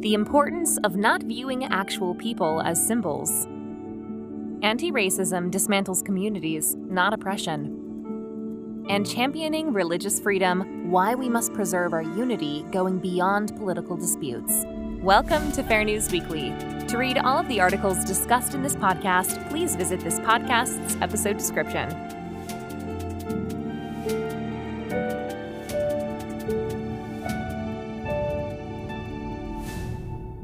The importance of not viewing actual people as symbols. Anti racism dismantles communities, not oppression. And championing religious freedom, why we must preserve our unity going beyond political disputes. Welcome to Fair News Weekly. To read all of the articles discussed in this podcast, please visit this podcast's episode description.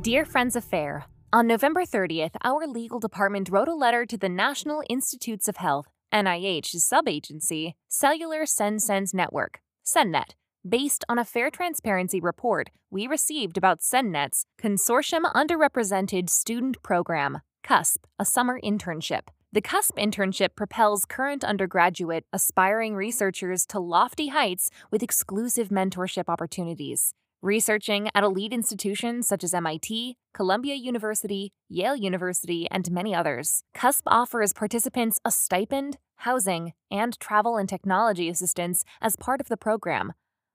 Dear Friends of FAIR, on November 30th, our legal department wrote a letter to the National Institutes of Health, NIH sub-agency, Cellular Senescence Network, SenNet, based on a fair transparency report we received about SenNet's Consortium Underrepresented Student Program, CUSP, a summer internship. The CUSP internship propels current undergraduate, aspiring researchers to lofty heights with exclusive mentorship opportunities. Researching at elite institutions such as MIT, Columbia University, Yale University, and many others, CUSP offers participants a stipend, housing, and travel and technology assistance as part of the program.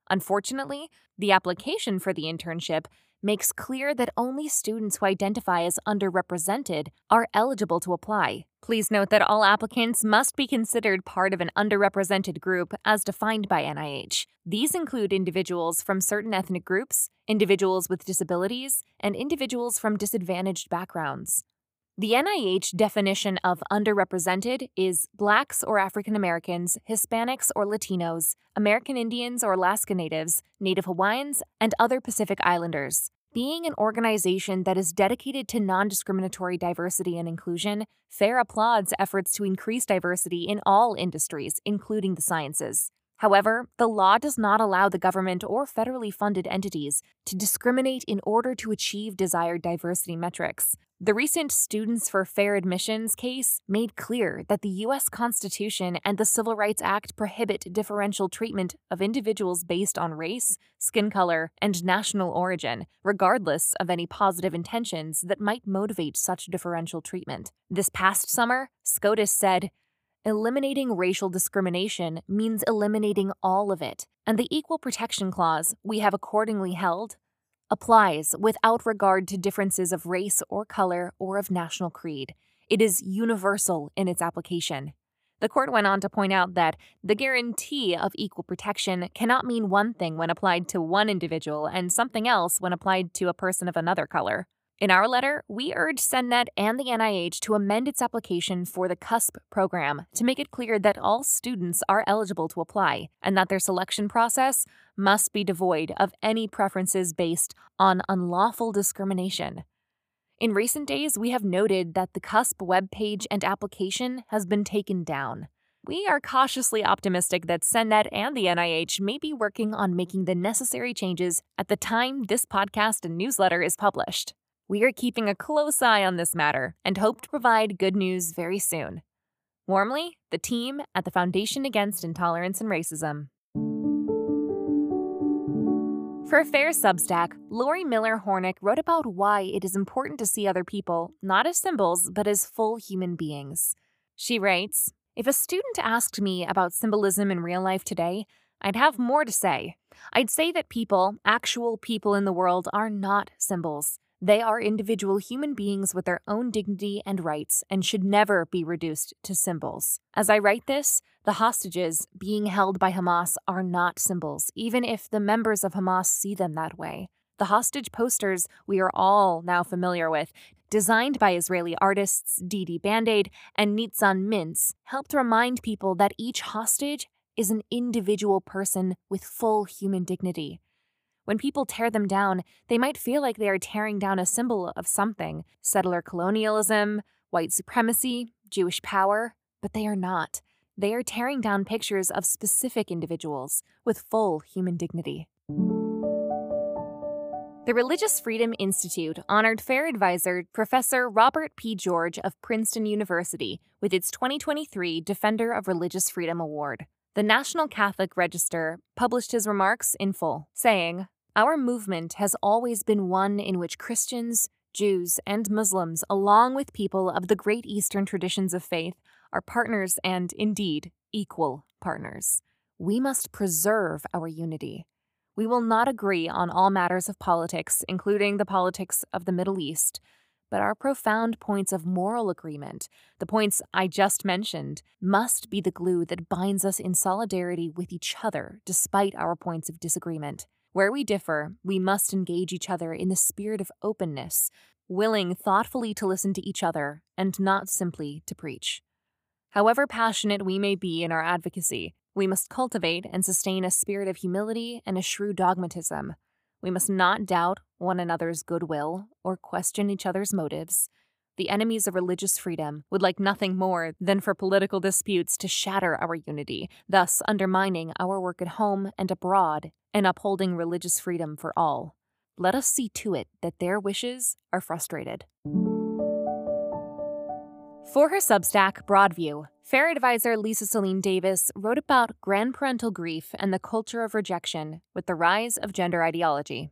Unfortunately, the application for the internship makes clear that only students who identify as underrepresented are eligible to apply. Please note that all applicants must be considered part of an underrepresented group as defined by NIH. These include individuals from certain ethnic groups, individuals with disabilities, and individuals from disadvantaged backgrounds. The NIH definition of underrepresented is Blacks or African Americans, Hispanics or Latinos, American Indians or Alaska Natives, Native Hawaiians, and other Pacific Islanders. Being an organization that is dedicated to non discriminatory diversity and inclusion, FAIR applauds efforts to increase diversity in all industries, including the sciences. However, the law does not allow the government or federally funded entities to discriminate in order to achieve desired diversity metrics. The recent Students for Fair Admissions case made clear that the U.S. Constitution and the Civil Rights Act prohibit differential treatment of individuals based on race, skin color, and national origin, regardless of any positive intentions that might motivate such differential treatment. This past summer, SCOTUS said, Eliminating racial discrimination means eliminating all of it, and the Equal Protection Clause we have accordingly held applies without regard to differences of race or color or of national creed. It is universal in its application. The court went on to point out that the guarantee of equal protection cannot mean one thing when applied to one individual and something else when applied to a person of another color. In our letter, we urge SenNet and the NIH to amend its application for the CUSP program to make it clear that all students are eligible to apply and that their selection process must be devoid of any preferences based on unlawful discrimination. In recent days, we have noted that the CUSP webpage and application has been taken down. We are cautiously optimistic that SenNet and the NIH may be working on making the necessary changes at the time this podcast and newsletter is published. We are keeping a close eye on this matter and hope to provide good news very soon. Warmly, the team at the Foundation Against Intolerance and Racism. For Fair Substack, Lori Miller Hornick wrote about why it is important to see other people not as symbols, but as full human beings. She writes If a student asked me about symbolism in real life today, I'd have more to say. I'd say that people, actual people in the world, are not symbols. They are individual human beings with their own dignity and rights and should never be reduced to symbols. As I write this, the hostages being held by Hamas are not symbols, even if the members of Hamas see them that way. The hostage posters we are all now familiar with, designed by Israeli artists Dede Bandaid and Nitzan Mintz, helped remind people that each hostage is an individual person with full human dignity. When people tear them down, they might feel like they are tearing down a symbol of something settler colonialism, white supremacy, Jewish power, but they are not. They are tearing down pictures of specific individuals with full human dignity. The Religious Freedom Institute honored FAIR advisor Professor Robert P. George of Princeton University with its 2023 Defender of Religious Freedom Award. The National Catholic Register published his remarks in full, saying, our movement has always been one in which Christians, Jews, and Muslims, along with people of the great Eastern traditions of faith, are partners and, indeed, equal partners. We must preserve our unity. We will not agree on all matters of politics, including the politics of the Middle East, but our profound points of moral agreement, the points I just mentioned, must be the glue that binds us in solidarity with each other despite our points of disagreement. Where we differ, we must engage each other in the spirit of openness, willing thoughtfully to listen to each other and not simply to preach. However passionate we may be in our advocacy, we must cultivate and sustain a spirit of humility and a shrewd dogmatism. We must not doubt one another's goodwill or question each other's motives. The enemies of religious freedom would like nothing more than for political disputes to shatter our unity, thus undermining our work at home and abroad and upholding religious freedom for all. Let us see to it that their wishes are frustrated. For her Substack, Broadview, Fair advisor Lisa Selin Davis wrote about grandparental grief and the culture of rejection with the rise of gender ideology.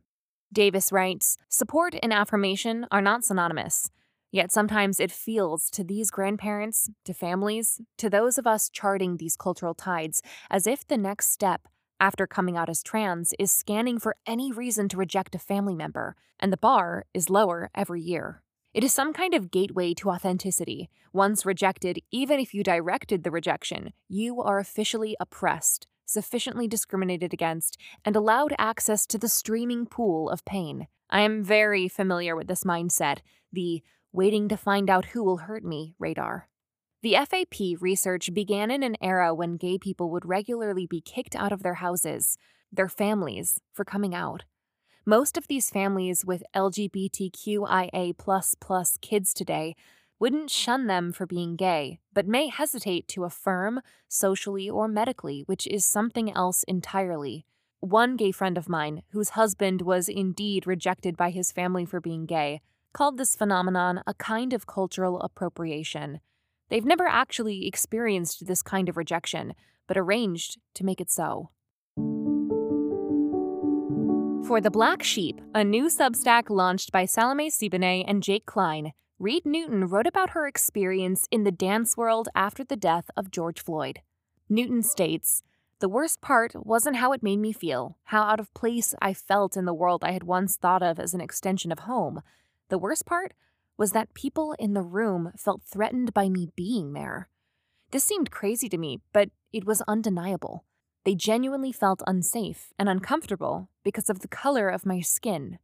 Davis writes Support and affirmation are not synonymous, yet sometimes it feels to these grandparents, to families, to those of us charting these cultural tides, as if the next step after coming out as trans is scanning for any reason to reject a family member, and the bar is lower every year. It is some kind of gateway to authenticity. Once rejected, even if you directed the rejection, you are officially oppressed, sufficiently discriminated against, and allowed access to the streaming pool of pain. I am very familiar with this mindset, the waiting to find out who will hurt me radar. The FAP research began in an era when gay people would regularly be kicked out of their houses, their families, for coming out. Most of these families with LGBTQIA kids today wouldn't hmm. shun them for being gay, but may hesitate to affirm, socially or medically, which is something else entirely. One gay friend of mine, whose husband was indeed rejected by his family for being gay, called this phenomenon a kind of cultural appropriation. They've never actually experienced this kind of rejection, but arranged to make it so. For The Black Sheep, a new Substack launched by Salome Sebene and Jake Klein, Reed Newton wrote about her experience in the dance world after the death of George Floyd. Newton states, The worst part wasn't how it made me feel, how out of place I felt in the world I had once thought of as an extension of home. The worst part was that people in the room felt threatened by me being there. This seemed crazy to me, but it was undeniable. They genuinely felt unsafe and uncomfortable because of the color of my skin.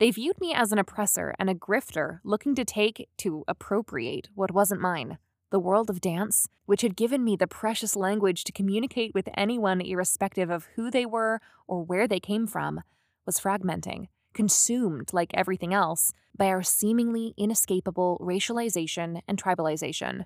They viewed me as an oppressor and a grifter looking to take, to appropriate what wasn't mine. The world of dance, which had given me the precious language to communicate with anyone irrespective of who they were or where they came from, was fragmenting, consumed, like everything else, by our seemingly inescapable racialization and tribalization.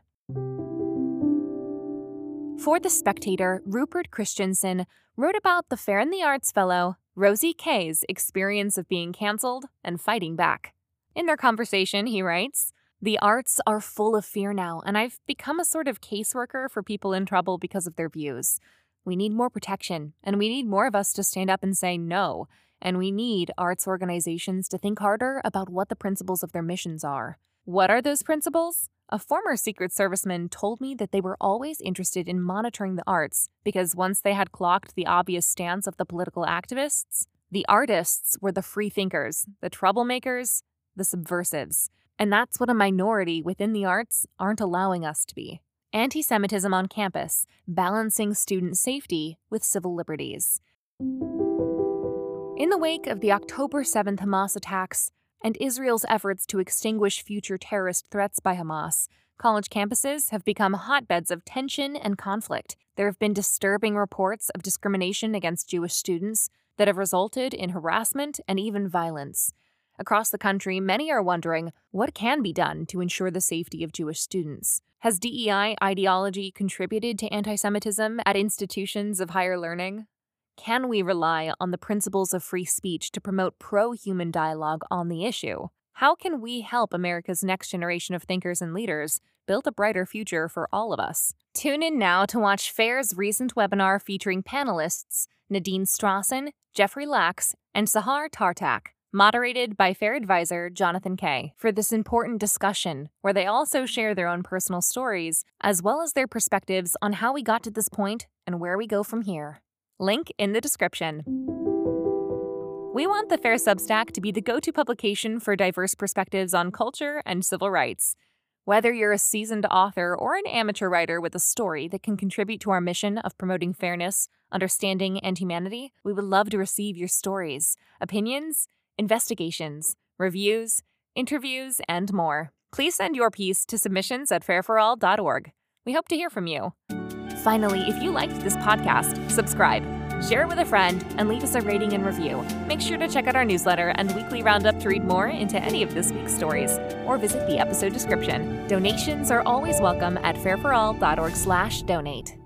For The Spectator, Rupert Christiansen wrote about the Fair in the Arts fellow, Rosie Kay's experience of being cancelled and fighting back. In their conversation, he writes, The arts are full of fear now, and I've become a sort of caseworker for people in trouble because of their views. We need more protection, and we need more of us to stand up and say no, and we need arts organizations to think harder about what the principles of their missions are. What are those principles? A former Secret Serviceman told me that they were always interested in monitoring the arts because once they had clocked the obvious stance of the political activists, the artists were the free thinkers, the troublemakers, the subversives. And that's what a minority within the arts aren't allowing us to be. Anti Semitism on campus, balancing student safety with civil liberties. In the wake of the October 7th Hamas attacks, and Israel's efforts to extinguish future terrorist threats by Hamas, college campuses have become hotbeds of tension and conflict. There have been disturbing reports of discrimination against Jewish students that have resulted in harassment and even violence. Across the country, many are wondering what can be done to ensure the safety of Jewish students. Has DEI ideology contributed to anti Semitism at institutions of higher learning? Can we rely on the principles of free speech to promote pro human dialogue on the issue? How can we help America's next generation of thinkers and leaders build a brighter future for all of us? Tune in now to watch FAIR's recent webinar featuring panelists Nadine Strossen, Jeffrey Lax, and Sahar Tartak, moderated by FAIR advisor Jonathan Kay, for this important discussion where they also share their own personal stories as well as their perspectives on how we got to this point and where we go from here. Link in the description. We want the Fair Substack to be the go to publication for diverse perspectives on culture and civil rights. Whether you're a seasoned author or an amateur writer with a story that can contribute to our mission of promoting fairness, understanding, and humanity, we would love to receive your stories, opinions, investigations, reviews, interviews, and more. Please send your piece to submissions at fairforall.org. We hope to hear from you. Finally, if you liked this podcast, subscribe, share it with a friend, and leave us a rating and review. Make sure to check out our newsletter and weekly roundup to read more into any of this week's stories, or visit the episode description. Donations are always welcome at fairforall.org/donate.